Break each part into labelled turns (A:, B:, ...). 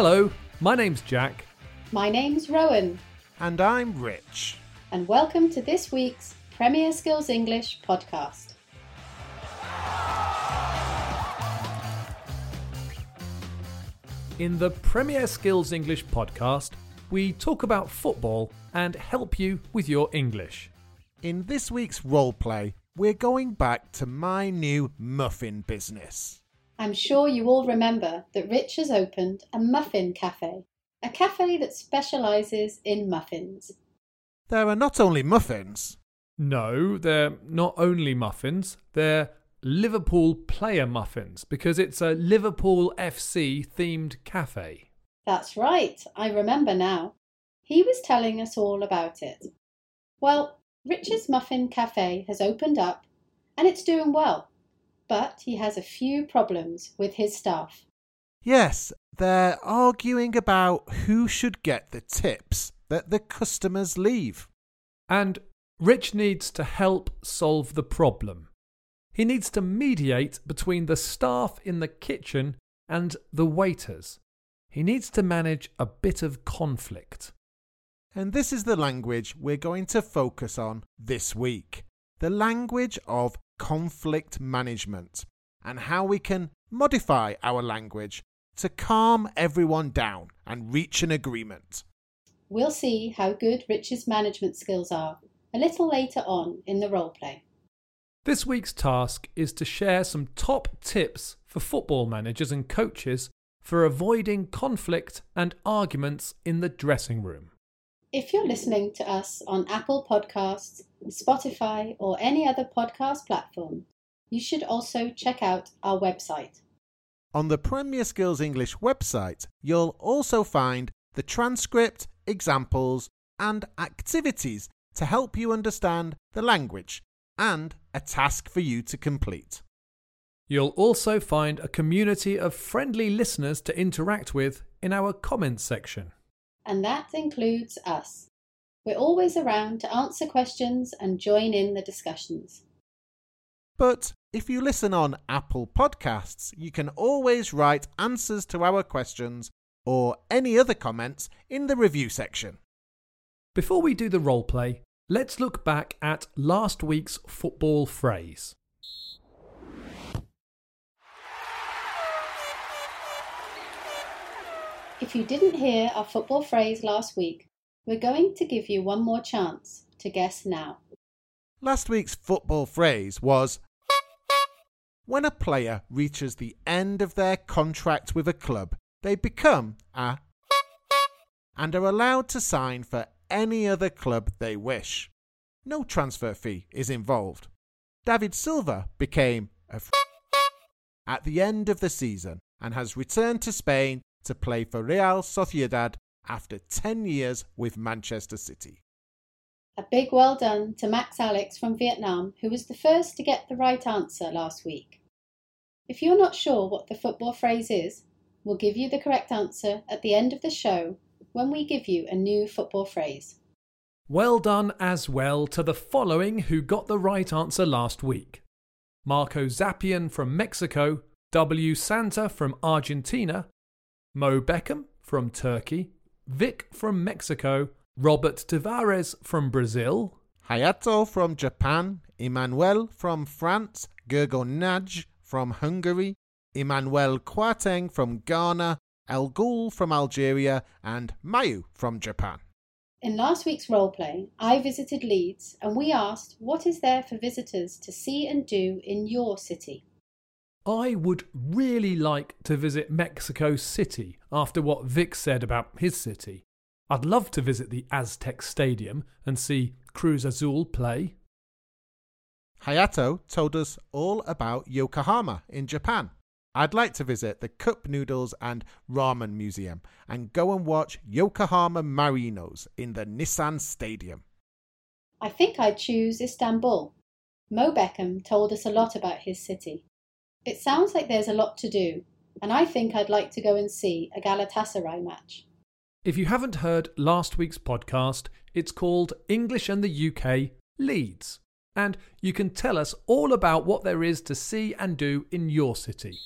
A: Hello, my name's Jack.
B: My name's Rowan.
C: And I'm Rich.
B: And welcome to this week's Premier Skills English podcast.
A: In the Premier Skills English podcast, we talk about football and help you with your English.
C: In this week's role play, we're going back to my new muffin business.
B: I'm sure you all remember that Rich has opened a muffin cafe, a cafe that specialises in muffins.
C: There are not only muffins.
A: No, they're not only muffins, they're Liverpool player muffins because it's a Liverpool FC themed cafe.
B: That's right, I remember now. He was telling us all about it. Well, Rich's Muffin Cafe has opened up and it's doing well but he has a few problems with his staff.
C: Yes, they're arguing about who should get the tips that the customers leave.
A: And Rich needs to help solve the problem. He needs to mediate between the staff in the kitchen and the waiters. He needs to manage a bit of conflict.
C: And this is the language we're going to focus on this week the language of conflict management and how we can modify our language to calm everyone down and reach an agreement.
B: We'll see how good Rich's management skills are a little later on in the roleplay.
A: This week's task is to share some top tips for football managers and coaches for avoiding conflict and arguments in the dressing room.
B: If you're listening to us on Apple Podcasts, Spotify, or any other podcast platform, you should also check out our website.
C: On the Premier Skills English website, you'll also find the transcript, examples, and activities to help you understand the language and a task for you to complete.
A: You'll also find a community of friendly listeners to interact with in our comments section
B: and that includes us. We're always around to answer questions and join in the discussions.
C: But if you listen on Apple Podcasts, you can always write answers to our questions or any other comments in the review section.
A: Before we do the role play, let's look back at last week's football phrase.
B: If you didn't hear our football phrase last week, we're going to give you one more chance to guess now.
C: Last week's football phrase was When a player reaches the end of their contract with a club, they become a and are allowed to sign for any other club they wish. No transfer fee is involved. David Silva became a at the end of the season and has returned to Spain to play for Real Sociedad after 10 years with Manchester City.
B: A big well done to Max Alex from Vietnam, who was the first to get the right answer last week. If you're not sure what the football phrase is, we'll give you the correct answer at the end of the show when we give you a new football phrase.
A: Well done as well to the following who got the right answer last week Marco Zappian from Mexico, W. Santa from Argentina, Mo Beckham from Turkey, Vic from Mexico, Robert Tavares from Brazil,
C: Hayato from Japan, Emmanuel from France, Gergo Nagy from Hungary, Emmanuel Kwateng from Ghana, El Ghul from Algeria, and Mayu from Japan.
B: In last week's role play, I visited Leeds and we asked what is there for visitors to see and do in your city.
A: I would really like to visit Mexico City after what Vic said about his city. I'd love to visit the Aztec Stadium and see Cruz Azul play.
C: Hayato told us all about Yokohama in Japan. I'd like to visit the Cup Noodles and Ramen Museum and go and watch Yokohama Marinos in the Nissan Stadium.
B: I think I'd choose Istanbul. Mo Beckham told us a lot about his city. It sounds like there's a lot to do, and I think I'd like to go and see a Galatasaray match.
A: If you haven't heard last week's podcast, it's called English and the UK Leeds, and you can tell us all about what there is to see and do in your city.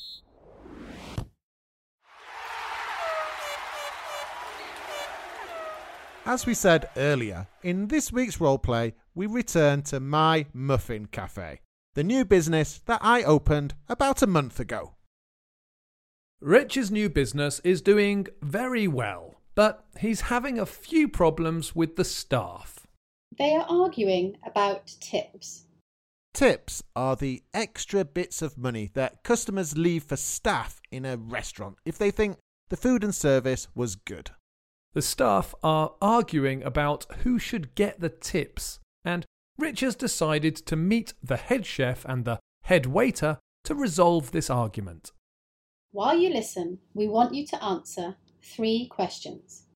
C: As we said earlier, in this week's roleplay, we return to My Muffin Cafe, the new business that I opened about a month ago.
A: Rich's new business is doing very well, but he's having a few problems with the staff.
B: They are arguing about tips.
C: Tips are the extra bits of money that customers leave for staff in a restaurant if they think the food and service was good.
A: The staff are arguing about who should get the tips and Rich has decided to meet the head chef and the head waiter to resolve this argument.
B: While you listen, we want you to answer three questions.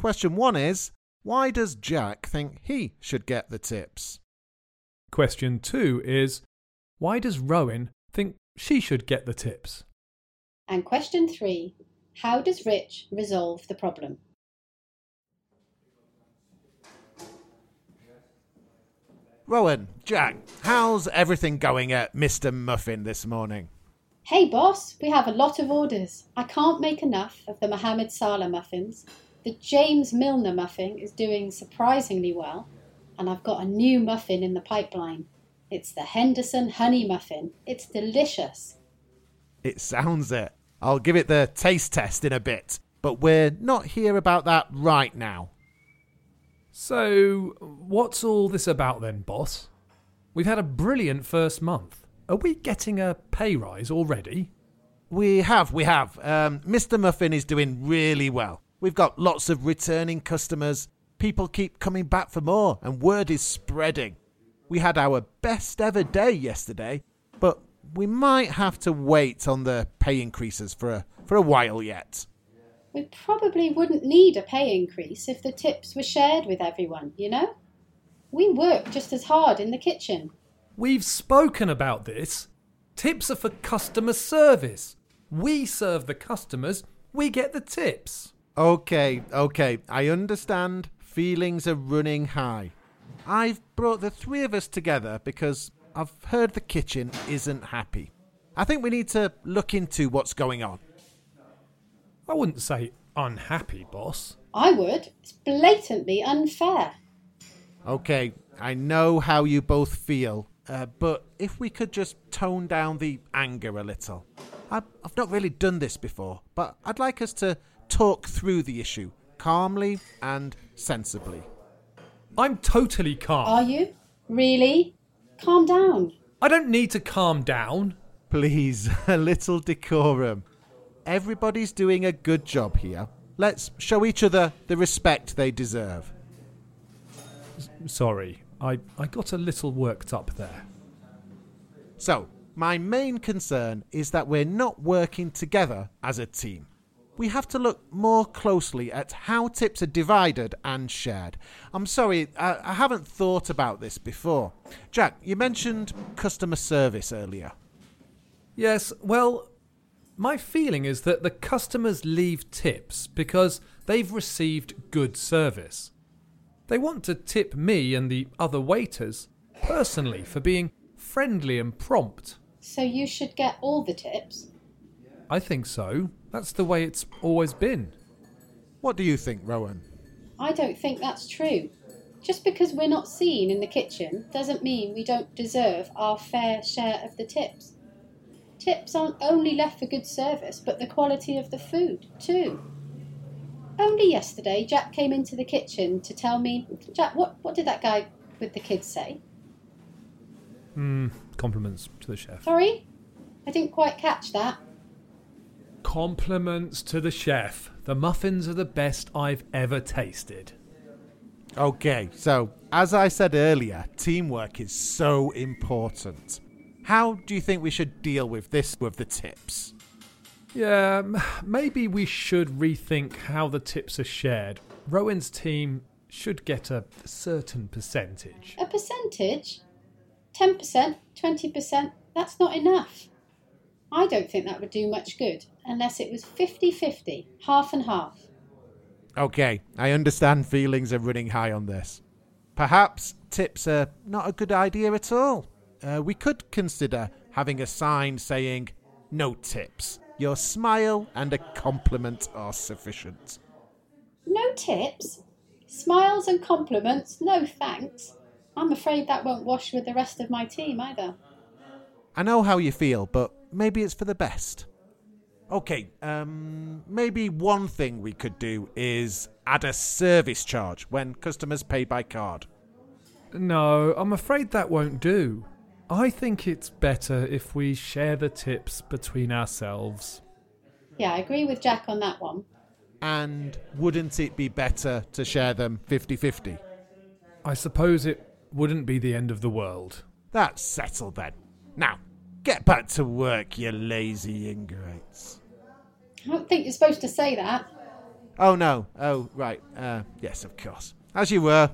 C: Question one is Why does Jack think he should get the tips?
A: Question two is Why does Rowan think she should get the tips?
B: And question three How does Rich resolve the problem?
C: Rowan, Jack, how's everything going at Mr. Muffin this morning?
B: Hey, boss, we have a lot of orders. I can't make enough of the Mohammed Salah muffins. The James Milner muffin is doing surprisingly well, and I've got a new muffin in the pipeline. It's the Henderson Honey Muffin. It's delicious.
C: It sounds it. I'll give it the taste test in a bit, but we're not here about that right now.
A: So, what's all this about then, boss? We've had a brilliant first month. Are we getting a pay rise already?
C: We have, we have. Um, Mr. Muffin is doing really well. We've got lots of returning customers. People keep coming back for more, and word is spreading. We had our best ever day yesterday, but we might have to wait on the pay increases for a, for a while yet
B: we probably wouldn't need a pay increase if the tips were shared with everyone, you know? We work just as hard in the kitchen.
A: We've spoken about this. Tips are for customer service. We serve the customers, we get the tips.
C: Okay, okay, I understand. Feelings are running high. I've brought the three of us together because I've heard the kitchen isn't happy. I think we need to look into what's going on.
A: I wouldn't say unhappy, boss.
B: I would. It's blatantly unfair.
C: Okay, I know how you both feel, uh, but if we could just tone down the anger a little. I've, I've not really done this before, but I'd like us to talk through the issue calmly and sensibly.
A: I'm totally calm.
B: Are you? Really? Calm down.
A: I don't need to calm down.
C: Please, a little decorum. Everybody's doing a good job here. Let's show each other the respect they deserve.
A: sorry, I, I got a little worked up there.
C: So, my main concern is that we're not working together as a team. We have to look more closely at how tips are divided and shared. I'm sorry, I, I haven't thought about this before. Jack, you mentioned customer service earlier.
A: Yes, well, my feeling is that the customers leave tips because they've received good service. They want to tip me and the other waiters personally for being friendly and prompt.
B: So you should get all the tips?
A: I think so. That's the way it's always been.
C: What do you think, Rowan?
B: I don't think that's true. Just because we're not seen in the kitchen doesn't mean we don't deserve our fair share of the tips. Tips aren't only left for good service, but the quality of the food, too. Only yesterday, Jack came into the kitchen to tell me, Jack, what, what did that guy with the kids say?
A: Mm, compliments to the chef.
B: Sorry? I didn't quite catch that.
A: Compliments to the chef. The muffins are the best I've ever tasted.
C: Okay, so as I said earlier, teamwork is so important. How do you think we should deal with this with the tips?
A: Yeah, maybe we should rethink how the tips are shared. Rowan's team should get a certain percentage.
B: A percentage? 10%, 20%, that's not enough. I don't think that would do much good unless it was 50 50, half and half.
C: Okay, I understand feelings are running high on this. Perhaps tips are not a good idea at all uh, we could consider having a sign saying, No tips. Your smile and a compliment are sufficient.
B: No tips? Smiles and compliments? No thanks. I'm afraid that won't wash with the rest of my team either.
C: I know how you feel, but maybe it's for the best. Okay, um, maybe one thing we could do is add a service charge when customers pay by card.
A: No, I'm afraid that won't do. I think it's better if we share the tips between ourselves.
B: Yeah, I agree with Jack on that one.
C: And wouldn't it be better to share them 50 50? I
A: suppose it wouldn't be the end of the world.
C: That's settled then. Now, get back to work, you lazy ingrates.
B: I don't think you're supposed to say that.
C: Oh, no. Oh, right. Uh, yes, of course. As you were.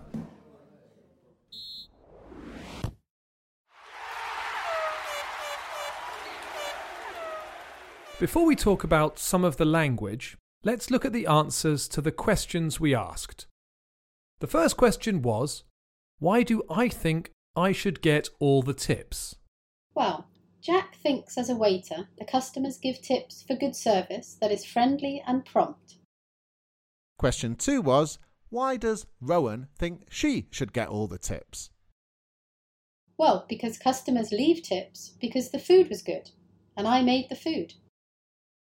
A: Before we talk about some of the language, let's look at the answers to the questions we asked. The first question was Why do I think I should get all the tips?
B: Well, Jack thinks as a waiter, the customers give tips for good service that is friendly and prompt.
C: Question two was Why does Rowan think she should get all the tips?
B: Well, because customers leave tips because the food was good, and I made the food.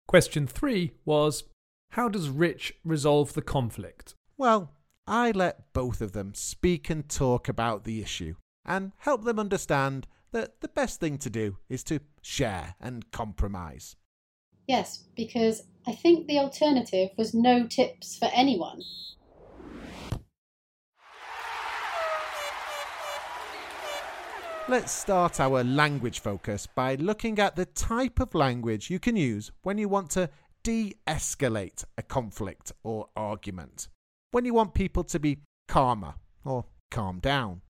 A: Question three was How does Rich resolve the conflict?
C: Well, I let both of them speak and talk about the issue and help them understand that the best thing to do is to share and compromise.
B: Yes, because I think the alternative was no tips for anyone.
C: Let's start our language focus by looking at the type of language you can use when you want to de escalate a conflict or argument, when you want people to be calmer or calm down.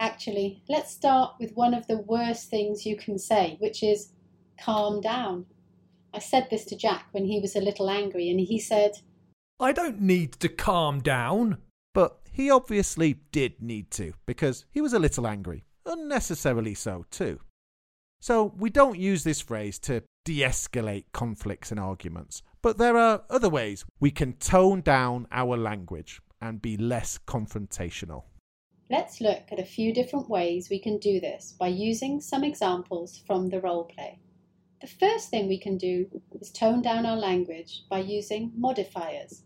B: Actually, let's start with one of the worst things you can say, which is calm down. I said this to Jack when he was a little angry, and he said,
A: I don't need to calm down.
C: But he obviously did need to, because he was a little angry unnecessarily so, too. So we don't use this phrase to de escalate conflicts and arguments, but there are other ways we can tone down our language and be less confrontational.
B: Let's look at a few different ways we can do this by using some examples from the role play. The first thing we can do is tone down our language by using modifiers.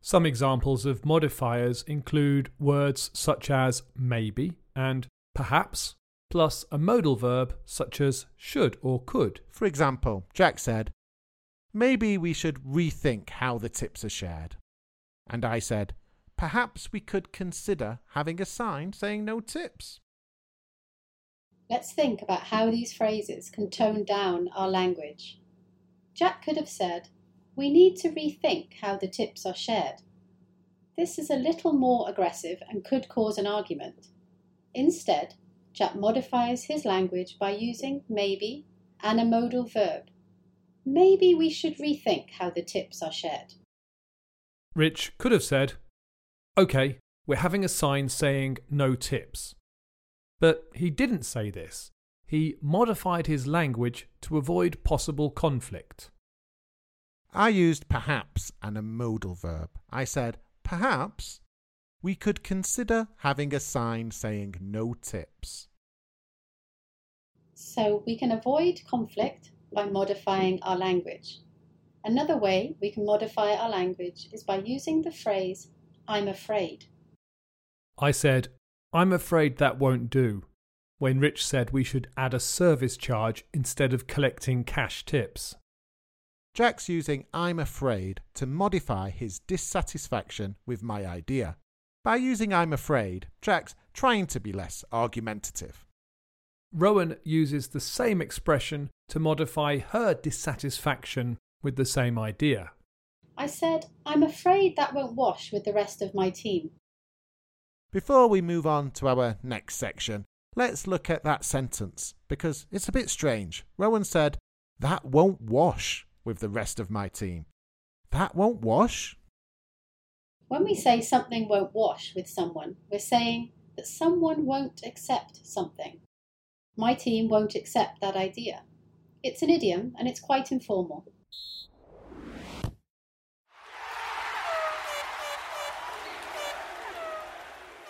A: Some examples of modifiers include words such as maybe and perhaps, plus a modal verb such as should or could. For example, Jack said, Maybe we should rethink how the tips are shared. And I said, Perhaps we could consider having a sign saying no tips.
B: Let's think about how these phrases can tone down our language. Jack could have said, We need to rethink how the tips are shared. This is a little more aggressive and could cause an argument. Instead, Jack modifies his language by using maybe and a modal verb. Maybe we should rethink how the tips are shared.
A: Rich could have said, OK, we're having a sign saying no tips. But he didn't say this. He modified his language to avoid possible conflict.
C: I used perhaps and a modal verb. I said, perhaps we could consider having a sign saying no tips.
B: So we can avoid conflict by modifying our language. Another way we can modify our language is by using the phrase, I'm afraid.
A: I said, I'm afraid that won't do, when Rich said we should add a service charge instead of collecting cash tips.
C: Jack's using I'm afraid to modify his dissatisfaction with my idea. By using I'm afraid, Jack's trying to be less argumentative.
A: Rowan uses the same expression to modify her dissatisfaction with the same idea.
B: I said, I'm afraid that won't wash with the rest of my team.
C: Before we move on to our next section, let's look at that sentence because it's a bit strange. Rowan said, That won't wash with the rest of my team. That won't wash?
B: When we say something won't wash with someone, we're saying that someone won't accept something. My team won't accept that idea. It's an idiom and it's quite informal.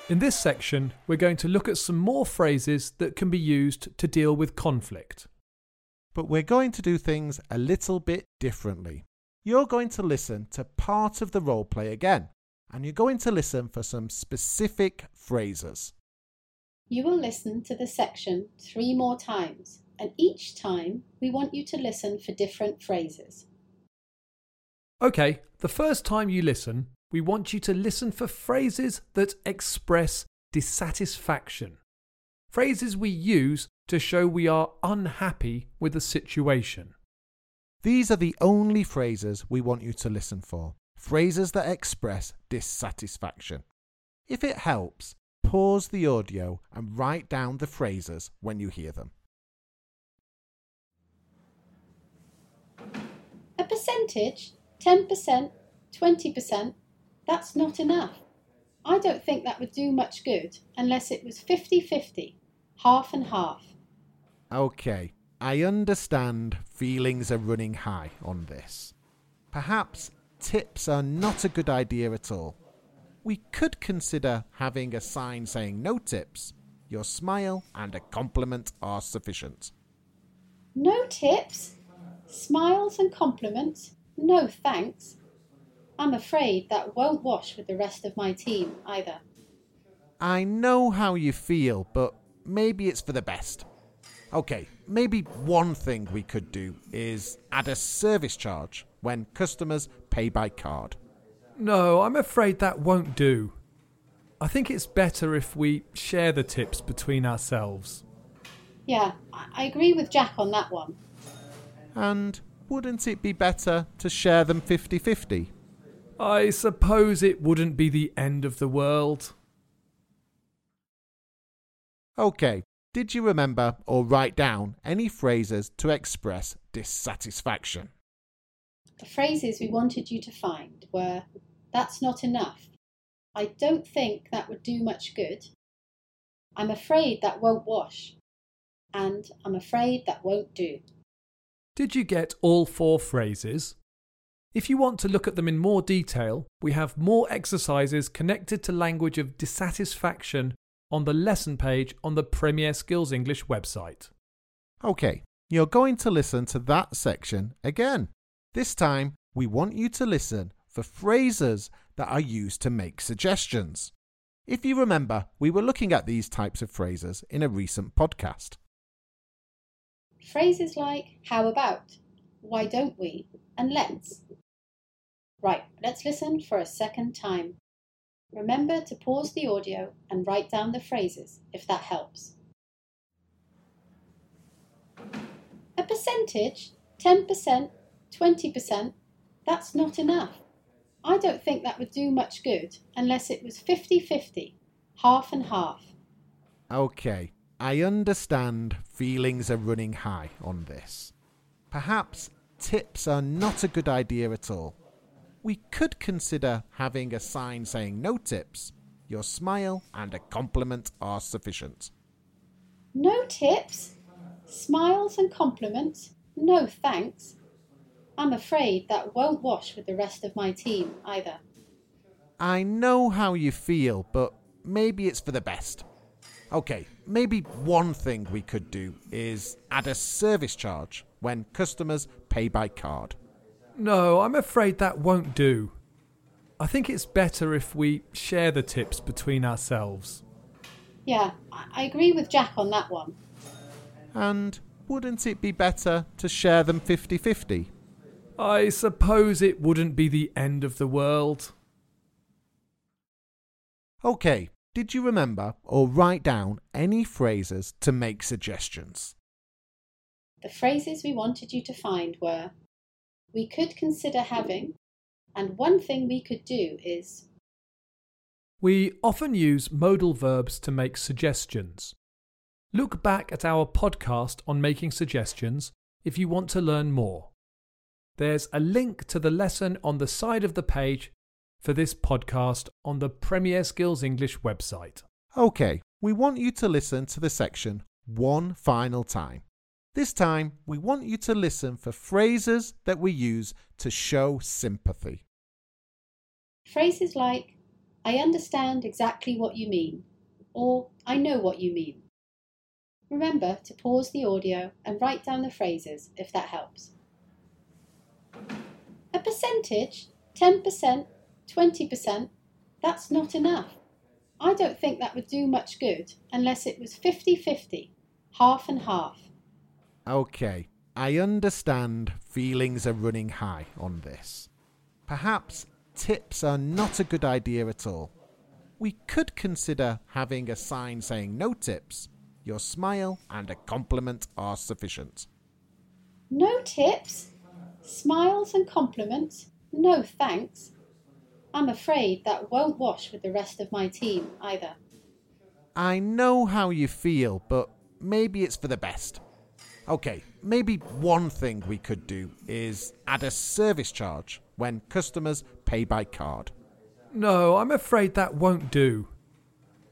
A: In this section, we're going to look at some more phrases that can be used to deal with conflict.
C: But we're going to do things a little bit differently. You're going to listen to part of the role play again, and you're going to listen for some specific phrases.
B: You will listen to the section three more times, and each time we want you to listen for different phrases.
A: Okay, the first time you listen, we want you to listen for phrases that express dissatisfaction. Phrases we use to show we are unhappy with a situation.
C: These are the only phrases we want you to listen for phrases that express dissatisfaction. If it helps, pause the audio and write down the phrases when you hear them.
B: A percentage, 10%, 20%, that's not enough. I don't think that would do much good unless it was 50 50, half and half.
C: Okay, I understand feelings are running high on this. Perhaps tips are not a good idea at all. We could consider having a sign saying no tips. Your smile and a compliment are sufficient.
B: No tips? Smiles and compliments? No thanks. I'm afraid that won't wash with the rest of my team either.
C: I know how you feel, but maybe it's for the best. Okay, maybe one thing we could do is add a service charge when customers pay by card.
A: No, I'm afraid that won't do. I think it's better if we share the tips between ourselves.
B: Yeah, I agree with Jack on that one.
C: And wouldn't it be better to share them 50 50? I
A: suppose it wouldn't be the end of the world.
C: OK, did you remember or write down any phrases to express dissatisfaction?
B: the phrases we wanted you to find were that's not enough. I don't think that would do much good. I'm afraid that won't wash. And I'm afraid that won't do.
A: Did you get all four phrases? If you want to look at them in more detail, we have more exercises connected to language of dissatisfaction on the lesson page on the Premier Skills English website.
C: OK, you're going to listen to that section again. This time, we want you to listen for phrases that are used to make suggestions. If you remember, we were looking at these types of phrases in a recent podcast.
B: Phrases like, how about, why don't we, and let's. Right, let's listen for a second time. Remember to pause the audio and write down the phrases if that helps. A percentage, 10%, 20%, that's not enough. I don't think that would do much good unless it was 50 50, half and half.
C: Okay, I understand feelings are running high on this. Perhaps tips are not a good idea at all. We could consider having a sign saying no tips. Your smile and a compliment are sufficient.
B: No tips? Smiles and compliments? No thanks. I'm afraid that won't wash with the rest of my team either.
C: I know how you feel, but maybe it's for the best. Okay, maybe one thing we could do is add a service charge when customers pay by card.
A: No, I'm afraid that won't do. I think it's better if we share the tips between ourselves.
B: Yeah, I agree with Jack on that one.
C: And wouldn't it be better to share them 50 50?
A: I suppose it wouldn't be the end of the world.
C: Okay, did you remember or write down any phrases to make suggestions?
B: The phrases we wanted you to find were we could consider having, and one thing we could do is.
A: We often use modal verbs to make suggestions. Look back at our podcast on making suggestions if you want to learn more there's a link to the lesson on the side of the page for this podcast on the Premier Skills English website.
C: Okay, we want you to listen to the section one final time. This time, we want you to listen for phrases that we use to show sympathy.
B: Phrases like, I understand exactly what you mean, or I know what you mean. Remember to pause the audio and write down the phrases if that helps. A percentage, 10%, 20%, that's not enough. I don't think that would do much good unless it was 50 50, half and half.
C: Okay, I understand feelings are running high on this. Perhaps tips are not a good idea at all. We could consider having a sign saying no tips. Your smile and a compliment are sufficient.
B: No tips? Smiles and compliments? No, thanks. I'm afraid that won't wash with the rest of my team either.
C: I know how you feel, but maybe it's for the best. Okay, maybe one thing we could do is add a service charge when customers pay by card.
A: No, I'm afraid that won't do.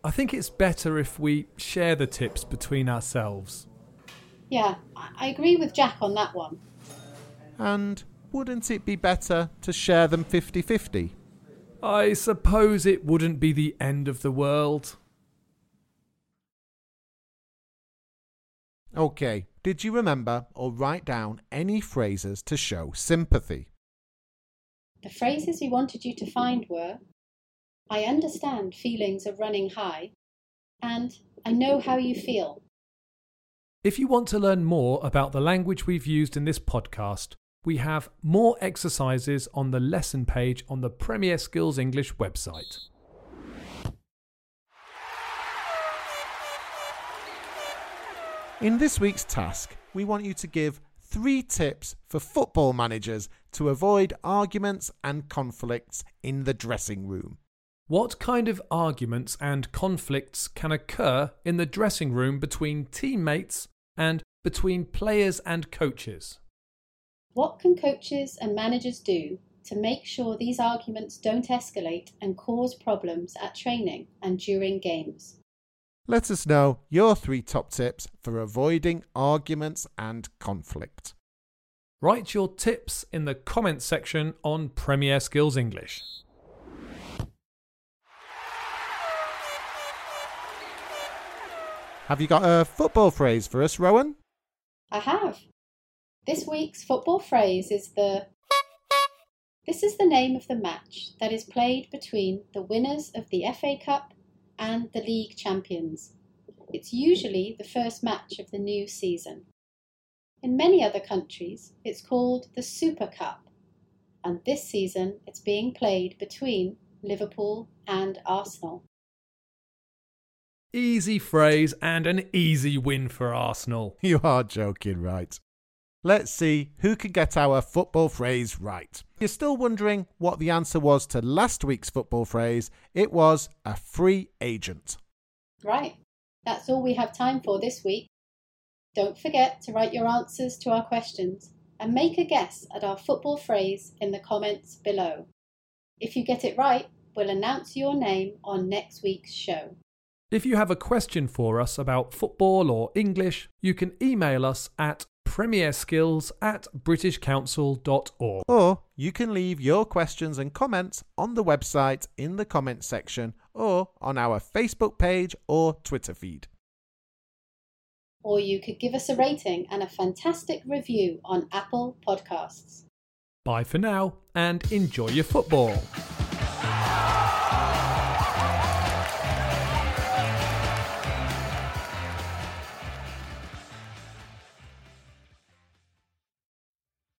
A: I think it's better if we share the tips between ourselves.
B: Yeah, I agree with Jack on that one.
C: And wouldn't it be better to share them 50 50? I
A: suppose it wouldn't be the end of the world.
C: Okay, did you remember or write down any phrases to show sympathy?
B: The phrases we wanted you to find were I understand feelings are running high, and I know how you feel.
A: If you want to learn more about the language we've used in this podcast, we have more exercises on the lesson page on the Premier Skills English website.
C: In this week's task, we want you to give three tips for football managers to avoid arguments and conflicts in the dressing room.
A: What kind of arguments and conflicts can occur in the dressing room between teammates and between players and coaches?
B: What can coaches and managers do to make sure these arguments don't escalate and cause problems at training and during games?
C: Let us know your three top tips for avoiding arguments and conflict.
A: Write your tips in the comments section on Premier Skills English.
C: Have you got a football phrase for us, Rowan?
B: I have. This week's football phrase is the This is the name of the match that is played between the winners of the FA Cup and the league champions. It's usually the first match of the new season. In many other countries, it's called the Super Cup, and this season it's being played between Liverpool and Arsenal.
A: Easy phrase and an easy win for Arsenal.
C: You are joking, right? Let's see who can get our football phrase right. If you're still wondering what the answer was to last week's football phrase, it was a free agent.
B: Right. That's all we have time for this week. Don't forget to write your answers to our questions and make a guess at our football phrase in the comments below. If you get it right, we'll announce your name on next week's show.
A: If you have a question for us about football or English, you can email us at Premier Skills at BritishCouncil.org.
C: Or you can leave your questions and comments on the website in the comments section or on our Facebook page or Twitter feed.
B: Or you could give us a rating and a fantastic review on Apple Podcasts.
A: Bye for now and enjoy your football.